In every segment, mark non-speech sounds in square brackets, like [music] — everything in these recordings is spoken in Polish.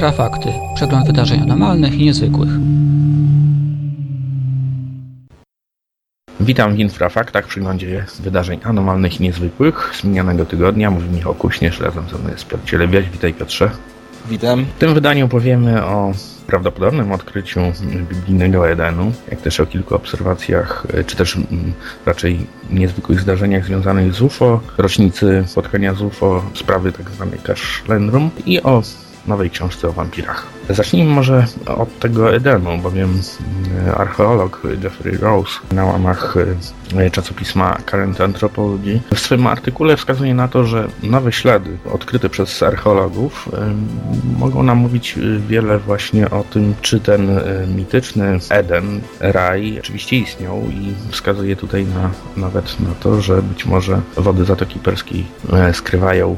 Infrafakty. Przegląd wydarzeń anormalnych i niezwykłych. Witam w Infrafaktach, w przeglądzie wydarzeń anormalnych i niezwykłych z minionego tygodnia. Mówi Michał Kuśnierz, razem ze mną jest Piotr Cielebiaś. Witaj Piotrze. Witam. W tym wydaniu powiemy o prawdopodobnym odkryciu biblijnego Edenu, jak też o kilku obserwacjach, czy też mm, raczej niezwykłych zdarzeniach związanych z UFO, rocznicy spotkania z UFO, sprawy tak zwanej Cash Landrum i o nowej książce o wampirach. Zacznijmy może od tego Edenu, bowiem e, archeolog Jeffrey Rose na łamach e, czasopisma Current Anthropology w swym artykule wskazuje na to, że nowe ślady odkryte przez archeologów e, mogą nam mówić wiele właśnie o tym, czy ten mityczny Eden, raj, rzeczywiście istniał i wskazuje tutaj na, nawet na to, że być może wody Zatoki Perskiej skrywają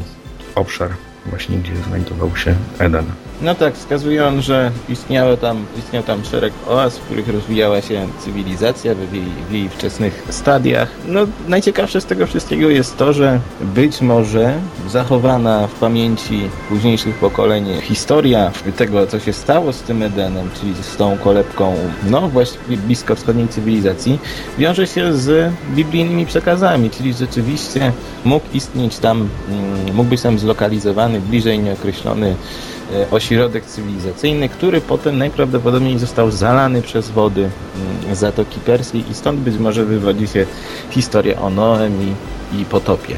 obszar właśnie gdzie znajdował się Eden. No tak, wskazuje on, że istniało tam, istniał tam szereg oaz, w których rozwijała się cywilizacja w jej, w jej wczesnych stadiach. No najciekawsze z tego wszystkiego jest to, że być może zachowana w pamięci późniejszych pokoleń historia tego, co się stało z tym Edenem, czyli z tą kolebką, no właściwie blisko wschodniej cywilizacji, wiąże się z biblijnymi przekazami, czyli rzeczywiście mógł istnieć tam, mm, mógł być tam zlokalizowany bliżej nieokreślony E, ośrodek cywilizacyjny, który potem najprawdopodobniej został zalany przez wody mm, Zatoki Perskiej i stąd być może wywodzi się historia o Noem i, i potopie.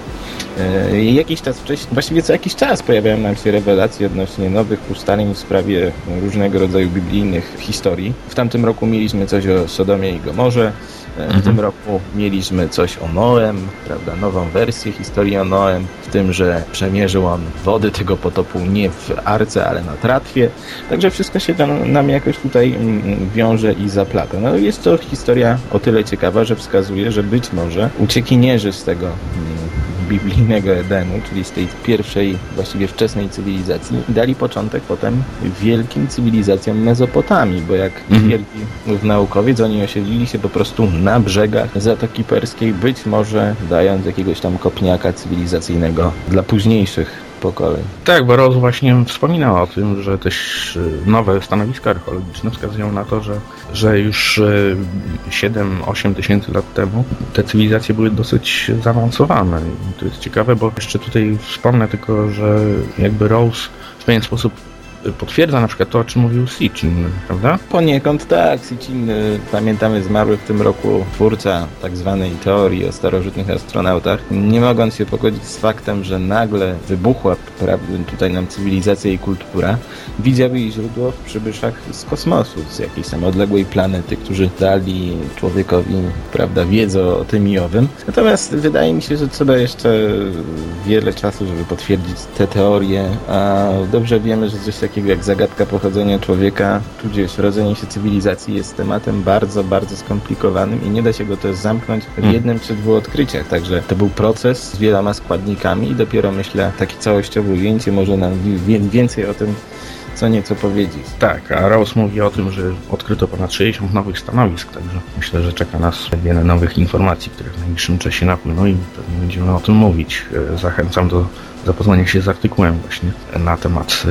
E, jakiś czas wcześniej, właściwie co jakiś czas pojawiają nam się rewelacje odnośnie nowych ustaleń w sprawie różnego rodzaju biblijnych historii. W tamtym roku mieliśmy coś o Sodomie i Gomorze, w mhm. tym roku mieliśmy coś o Noem, prawda, nową wersję historii o Noem, w tym, że przemierzył on wody tego potopu nie w Arce, ale na Tratwie. Także wszystko się nam jakoś tutaj mm, wiąże i zaplata. No jest to historia o tyle ciekawa, że wskazuje, że być może uciekinierzy z tego mm, biblijnego Edenu, czyli z tej pierwszej, właściwie wczesnej cywilizacji, dali początek potem wielkim cywilizacjom Mezopotamii, bo jak mhm. wielki naukowiec, oni osiedlili się po prostu na brzegach Zatoki Perskiej, być może dając jakiegoś tam kopniaka cywilizacyjnego dla późniejszych pokoleń. Tak, bo Rose właśnie wspominał o tym, że też y, nowe stanowiska archeologiczne wskazują na to, że, że już 7-8 y, tysięcy lat temu te cywilizacje były dosyć zaawansowane. I to jest ciekawe, bo jeszcze tutaj wspomnę tylko, że jakby Rose w pewien sposób potwierdza na przykład to, o czym mówił Sitchin, prawda? Poniekąd tak. Sitchin, pamiętamy, zmarły w tym roku twórca tak zwanej teorii o starożytnych astronautach, nie mogąc się pogodzić z faktem, że nagle wybuchła tutaj nam cywilizacja i kultura, widział jej źródło w przybyszach z kosmosu, z jakiejś tam odległej planety, którzy dali człowiekowi, prawda, wiedzę o tym i owym. Natomiast wydaje mi się, że trzeba jeszcze wiele czasu, żeby potwierdzić te teorie, a dobrze wiemy, że coś takiego takiego jak zagadka pochodzenia człowieka, tudzież rodzenie się cywilizacji jest tematem bardzo, bardzo skomplikowanym i nie da się go też zamknąć w hmm. jednym czy dwóch odkryciach. Także to był proces z wieloma składnikami i dopiero myślę, takie całościowe ujęcie może nam więcej o tym co nieco powiedzieć. Tak, a Rose mówi o tym, że odkryto ponad 60 nowych stanowisk, także myślę, że czeka nas wiele nowych informacji, które w najbliższym czasie napłyną i pewnie będziemy o tym mówić. E, zachęcam do zapoznania się z artykułem właśnie na temat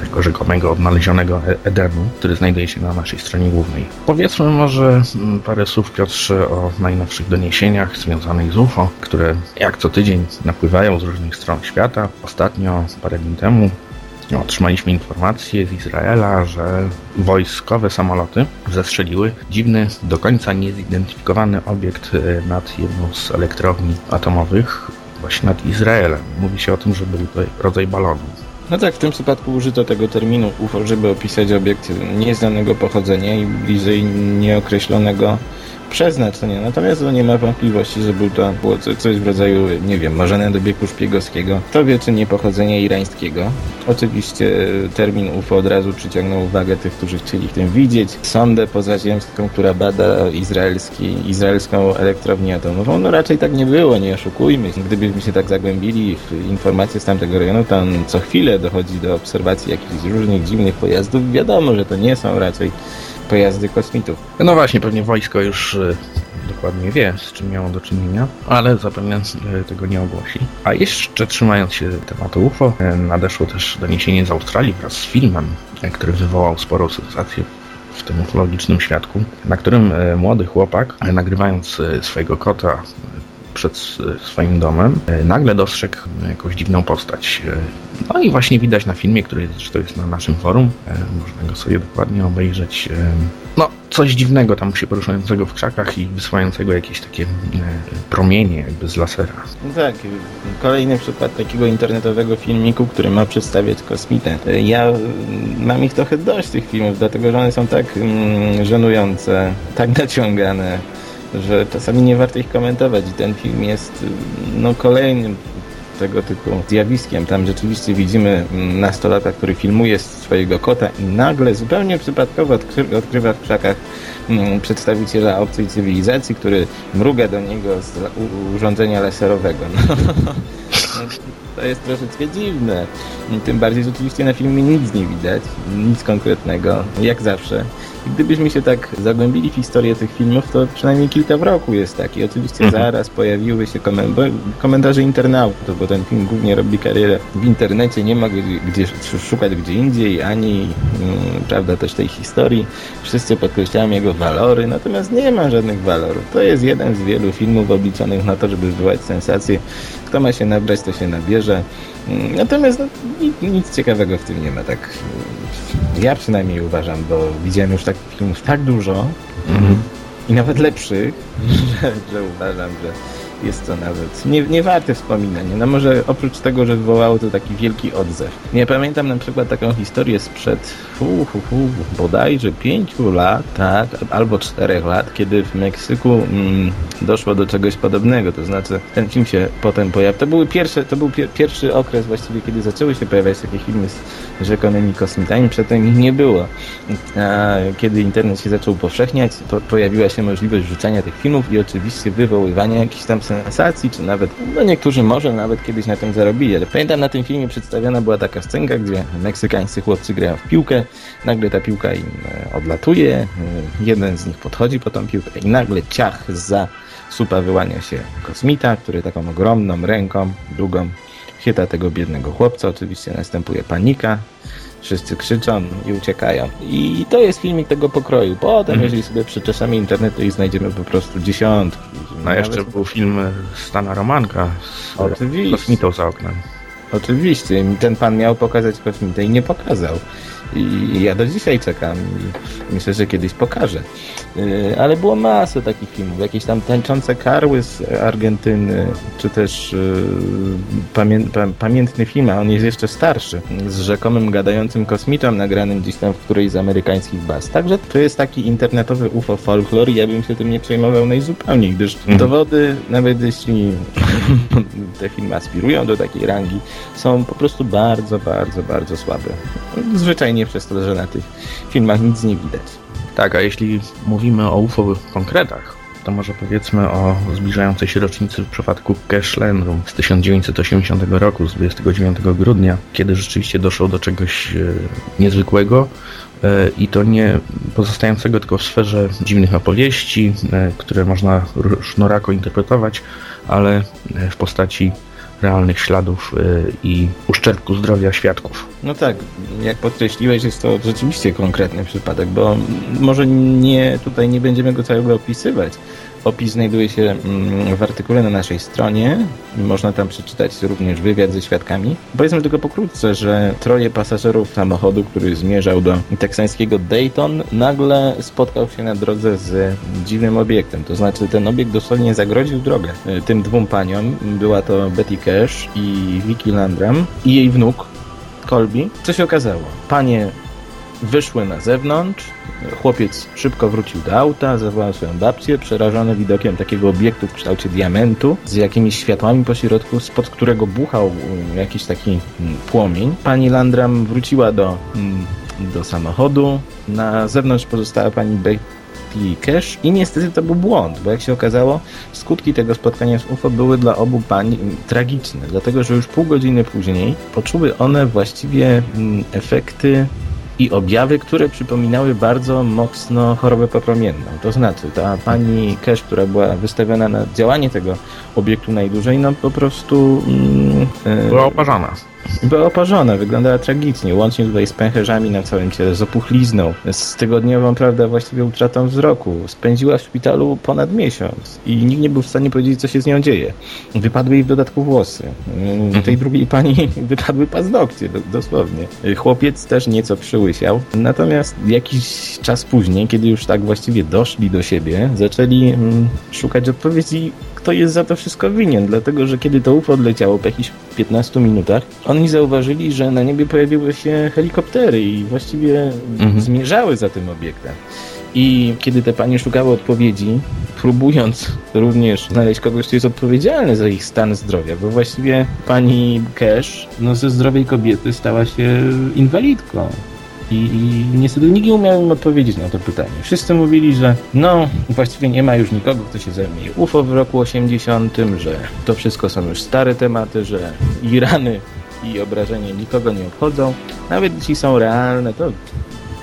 e, tego rzekomego odnalezionego e- Edenu, który znajduje się na naszej stronie głównej. Powiedzmy może mm, parę słów Piotrze o najnowszych doniesieniach związanych z UFO, które jak co tydzień napływają z różnych stron świata. Ostatnio, parę dni temu, Otrzymaliśmy informację z Izraela, że wojskowe samoloty zestrzeliły dziwny, do końca niezidentyfikowany obiekt e, nad jedną z elektrowni atomowych, właśnie nad Izraelem. Mówi się o tym, że był to rodzaj balonu. No tak, w tym przypadku użyto tego terminu UFO, żeby opisać obiekt nieznanego pochodzenia i bliżej nieokreślonego przeznaczenie. Natomiast no, nie ma wątpliwości, że był to było coś w rodzaju, nie wiem, może do biegu szpiegowskiego. Kto wie, czy nie pochodzenia irańskiego. Oczywiście termin UFO od razu przyciągnął uwagę tych, którzy chcieli w tym widzieć. Sondę pozaziemską, która bada izraelski, izraelską elektrownię atomową. No raczej tak nie było, nie oszukujmy. Gdybyśmy się tak zagłębili w informacje z tamtego rejonu, tam co chwilę dochodzi do obserwacji jakichś różnych dziwnych pojazdów. Wiadomo, że to nie są raczej pojazdy kosmitów. No właśnie, pewnie wojsko już e, dokładnie wie, z czym miało do czynienia, ale zapewne e, tego nie ogłosi. A jeszcze trzymając się tematu UFO, e, nadeszło też doniesienie z Australii wraz z filmem, który wywołał sporą sensację w tym ufologicznym świadku, na którym młody chłopak, nagrywając swojego kota przed swoim domem, e, nagle dostrzegł jakąś dziwną postać. E, No i właśnie widać na filmie, który zresztą jest na naszym forum, e, można go sobie dokładnie obejrzeć. No, coś dziwnego tam się poruszającego w krzakach i wysyłającego jakieś takie promienie jakby z lasera. No tak, kolejny przykład takiego internetowego filmiku, który ma przedstawiać kosmitę. Ja y, mam ich trochę dość tych filmów, dlatego że one są tak mm, żenujące, tak naciągane, że czasami nie warto ich komentować i ten film jest no kolejnym tego typu zjawiskiem. Tam rzeczywiście widzimy nastolatka, który filmuje swojego kota i nagle, zupełnie przypadkowo odkry- odkrywa w krzakach mm, przedstawiciela obcej cywilizacji, który mruga do niego z urządzenia laserowego. [laughs] No, to jest troszeczkę dziwne. Tym bardziej, że oczywiście na filmie nic nie widać, nic konkretnego, jak zawsze. Gdybyśmy się tak zagłębili w historię tych filmów, to przynajmniej kilka w roku jest taki. Oczywiście Mhm. zaraz pojawiły się komentarze internautów, bo ten film głównie robi karierę w internecie, nie ma gdzie, gdzie szukać gdzie indziej, ani mm, prawda też tej historii. Wszyscy podkreślają jego walory, natomiast nie ma żadnych walorów. To jest jeden z wielu filmów obliczonych na to, żeby wywołać sensację. Kto ma się nabrać, to się nabierze. Mm, Natomiast no, nic, nic ciekawego w tym nie ma, tak ja przynajmniej uważam, bo widziałem już takich filmów tak dużo i nawet lepszych, [laughs] że, że uważam, że jest to nawet nie, nie warte wspominania. No może oprócz tego, że wywołało to taki wielki odzew. Nie pamiętam na przykład taką historię sprzed hu, hu, hu, bodajże pięciu lat, tak, albo czterech lat, kiedy w Meksyku mm, doszło do czegoś podobnego. To znaczy ten film się potem pojawił. To, były pierwsze, to był pier, pierwszy okres właściwie, kiedy zaczęły się pojawiać takie filmy z rzekomymi kosmitami. Przedtem ich nie było. A kiedy internet się zaczął powszechniać, to pojawiła się możliwość wrzucania tych filmów i oczywiście wywoływania jakichś tam sensacji, czy nawet, no niektórzy może nawet kiedyś na tym zarobili, ale pamiętam na tym filmie przedstawiona była taka scenka, gdzie meksykańscy chłopcy grają w piłkę, nagle ta piłka im e, odlatuje, e, jeden z nich podchodzi po tą piłkę i nagle ciach za supa wyłania się kosmita, który taką ogromną ręką, długą, chyta tego biednego chłopca, oczywiście następuje panika, wszyscy krzyczą i uciekają. I to jest filmik tego pokroju. Potem, Mhm. jeżeli sobie przeczeszamy internet, to ich znajdziemy po prostu dziesiątki. No jeszcze był film Stana Romanka z Oczywiście. kosmitą za oknem. Oczywiście, ten pan miał pokazać kosmitę i nie pokazał. I ja do dzisiaj czekam i myślę, że kiedyś pokażę. Yy, Ale było masę takich filmów, jakieś tam tańczące karły z Argentyny, czy też yy, pamię pa pamiętny film, a on jest jeszcze starszy, z rzekomym gadającym kosmitą nagranym gdzieś tam w którejś z amerykańskich baz. Także to jest taki internetowy UFO folklor i ja bym się tym nie przejmował najzupełniej, gdyż Mhm. dowody, nawet jeśli [laughs] te filmy aspirują do takiej rangi, są po prostu bardzo, bardzo, bardzo słabe. Zwyczajnie przez to, że na tych filmach nic nie widać. Tak, a jeśli mówimy o UFO w konkretach, to może powiedzmy o zbliżającej się rocznicy w przypadku Cash Landrum z 1980 roku, z 29 grudnia, kiedy rzeczywiście doszło do czegoś e, niezwykłego e, i to nie pozostającego tylko w sferze dziwnych opowieści, e, które można różnorako interpretować, ale w postaci realnych śladów e, i uszczerbku zdrowia świadków. No tak, jak podkreśliłeś, jest to rzeczywiście konkretny przypadek, bo może nie, tutaj nie będziemy go całego opisywać. Opis znajduje się mm, w artykule na naszej stronie. Można tam przeczytać również wywiad ze świadkami. Powiedzmy tylko pokrótce, że troje pasażerów samochodu, który zmierzał do teksańskiego Dayton, nagle spotkał się na drodze z dziwnym obiektem. To znaczy ten obiekt dosłownie zagrodził drogę y, tym dwóm paniom. Była to Betty Cash i Vicky Landram i jej wnuk Colby. Co się okazało? Panie wyszły na zewnątrz, chłopiec szybko wrócił do auta, zawołał swoją babcię, przerażony widokiem takiego obiektu w kształcie diamentu, z jakimiś światłami po środku, spod którego buchał um, jakiś taki mm, płomień. Pani Landram wróciła do, mm, do samochodu, na zewnątrz pozostała pani Betty Cash i niestety to był błąd, bo jak się okazało, skutki tego spotkania z UFO były dla obu pań mm, tragiczne, dlatego że już pół godziny później poczuły one właściwie mm, efekty i objawy, które przypominały bardzo mocno chorobę popromienną. To znaczy, ta pani Cash, która była wystawiona na działanie tego obiektu najdłużej, no po prostu... Mm, e, Była oparzana. Była oparzona, wyglądała tragicznie, łącznie tutaj z pęcherzami na całym ciele, z opuchlizną, z tygodniową, prawda, właściwie utratą wzroku. Spędziła w szpitalu ponad miesiąc i nikt nie był w stanie powiedzieć, co się z nią dzieje. Wypadły jej w dodatku włosy. Yy, Tej drugiej pani [laughs] wypadły paznokcie, do- dosłownie. Chłopiec też nieco przyłysiał. Natomiast jakiś czas później, kiedy już tak właściwie doszli do siebie, zaczęli mm, szukać odpowiedzi, kto jest za to wszystko winien, dlatego że kiedy to UFO odleciało po jakichś 15 minutach, oni zauważyli, że na niebie pojawiły się helikoptery i właściwie Mhm. zmierzały za tym obiektem. I kiedy te panie szukały odpowiedzi, próbując również znaleźć kogoś, kto jest odpowiedzialny za ich stan zdrowia, bo właściwie pani Cash no, ze zdrowej kobiety stała się inwalidką. I, I niestety nikt nie umiał im odpowiedzieć na to pytanie. Wszyscy mówili, że no, właściwie nie ma już nikogo, kto się zajmuje UFO w roku 80, że to wszystko są już stare tematy, że i rany i obrażenia nikogo nie obchodzą. Nawet jeśli są realne, to,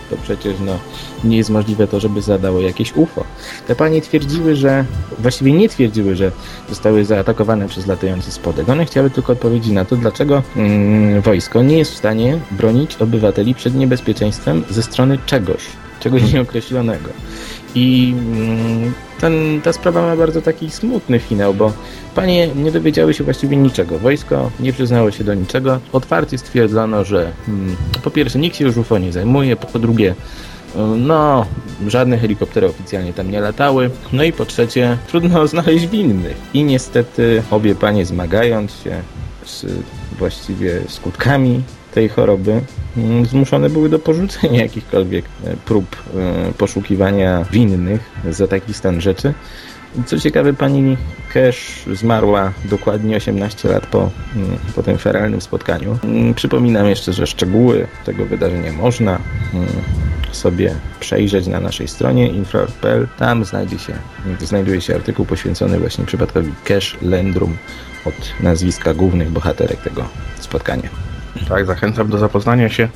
to przecież no, nie jest możliwe to, żeby zadało jakieś UFO. Te panie twierdziły, że właściwie nie twierdziły, że zostały zaatakowane przez latający spodek. One chciały tylko odpowiedzi na to, dlaczego mm, wojsko nie jest w stanie bronić obywateli przed niebezpieczeństwem ze strony czegoś, czegoś nieokreślonego. I mm, ten, ta sprawa ma bardzo taki smutny finał, bo panie nie dowiedziały się właściwie niczego. Wojsko nie przyznało się do niczego. Otwarcie stwierdzono, że mm, po pierwsze nikt się już UFO nie zajmuje, po drugie no, żadne helikoptery oficjalnie tam nie latały. No i po trzecie, trudno [laughs] znaleźć winnych. I niestety obie panie zmagając się z właściwie skutkami tej choroby, mm, zmuszone były do porzucenia [laughs] jakichkolwiek e, prób e, poszukiwania winnych za taki stan rzeczy. Co ciekawe, pani Cash zmarła dokładnie 18 lat po, mm, po tym feralnym spotkaniu. Mm, Przypominam jeszcze, że szczegóły tego wydarzenia można mm, sobie przejrzeć na naszej stronie infra.pl. Tam znajdzie się, znajduje się artykuł poświęcony właśnie przypadkowi Cash Landrum od nazwiska głównych bohaterek tego spotkania. Tak, zachęcam do zapoznania się,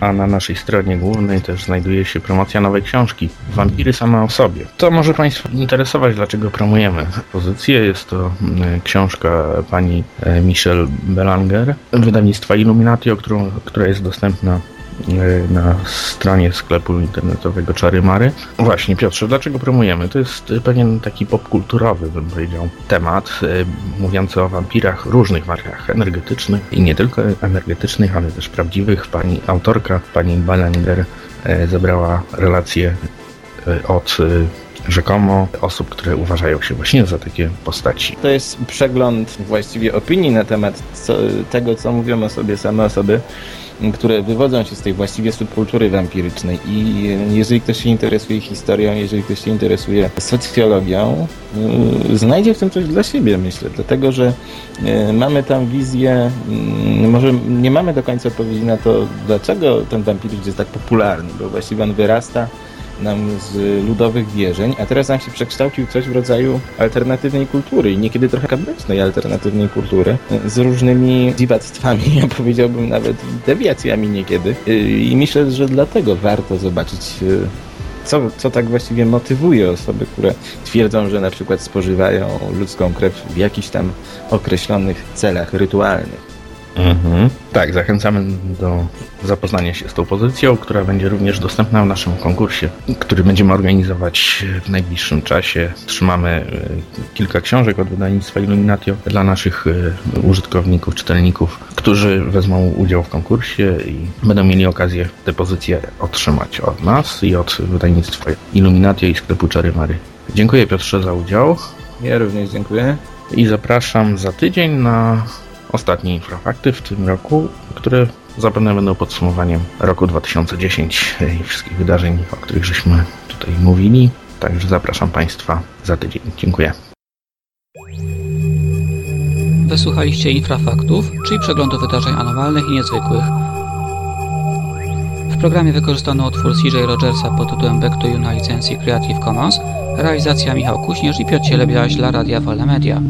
a na naszej stronie głównej też znajduje się promocja nowej książki Wampiry same o sobie. To może Państwa interesować, dlaczego promujemy pozycję. Jest to mm, książka pani e, Michelle Belanger, wydawnictwa Illuminati, o którą, która jest dostępna na stronie sklepu internetowego Czary Mary. Właśnie, Piotrze, dlaczego promujemy? To jest e, pewien taki popkulturowy, bym powiedział, temat, e, mówiący o wampirach, różnych wariach energetycznych i nie tylko energetycznych, ale też prawdziwych. Pani autorka, pani Balanger, e, zebrała relacje e, od e, rzekomo osób, które uważają się właśnie za takie postaci. To jest przegląd właściwie opinii na temat co, tego, co mówią o sobie same osoby, które wywodzą się z tej właściwie subkultury wampirycznej. I jeżeli ktoś się interesuje historią, jeżeli ktoś się interesuje socjologią, y, znajdzie w tym coś dla siebie, myślę. Dlatego, że y, mamy tam wizję, mm, może nie mamy do końca odpowiedzi na to, dlaczego ten wampiryzm jest tak popularny, bo właściwie on wyrasta nam z ludowych wierzeń, a teraz nam się przekształcił coś w rodzaju alternatywnej kultury i niekiedy trochę kabecznej alternatywnej kultury z różnymi dziwactwami, [laughs] ja powiedziałbym nawet dewiacjami niekiedy. I myślę, że dlatego warto zobaczyć co, co tak właściwie motywuje osoby, które twierdzą, że na przykład spożywają ludzką krew w jakichś tam określonych celach rytualnych. Mhm. Tak, zachęcamy do zapoznania się z tą pozycją, która będzie również dostępna w naszym konkursie, który będziemy organizować w najbliższym czasie. Trzymamy e, kilka książek od wydawnictwa Illuminatio dla naszych e, użytkowników, czytelników, którzy wezmą udział w konkursie i będą mieli okazję te pozycje otrzymać od nas i od wydawnictwa Illuminatio i sklepu Czary Mary. Dziękuję Piotrze za udział Ja również dziękuję. i zapraszam za tydzień na ostatnie infrafakty w tym roku, które zapewne będą podsumowaniem roku 2010 i wszystkich wydarzeń, o których żeśmy tutaj mówili. Także zapraszam Państwa za tydzień. Dziękuję. Wysłuchaliście Infrafaktów, czyli przeglądu wydarzeń anormalnych i niezwykłych. W programie wykorzystano utwór CJ Rogersa pod tytułem Back to You na licencji Creative Commons, realizacja Michał Kuśnierz i Piotr Cielebiaś dla Radia Wolne Media.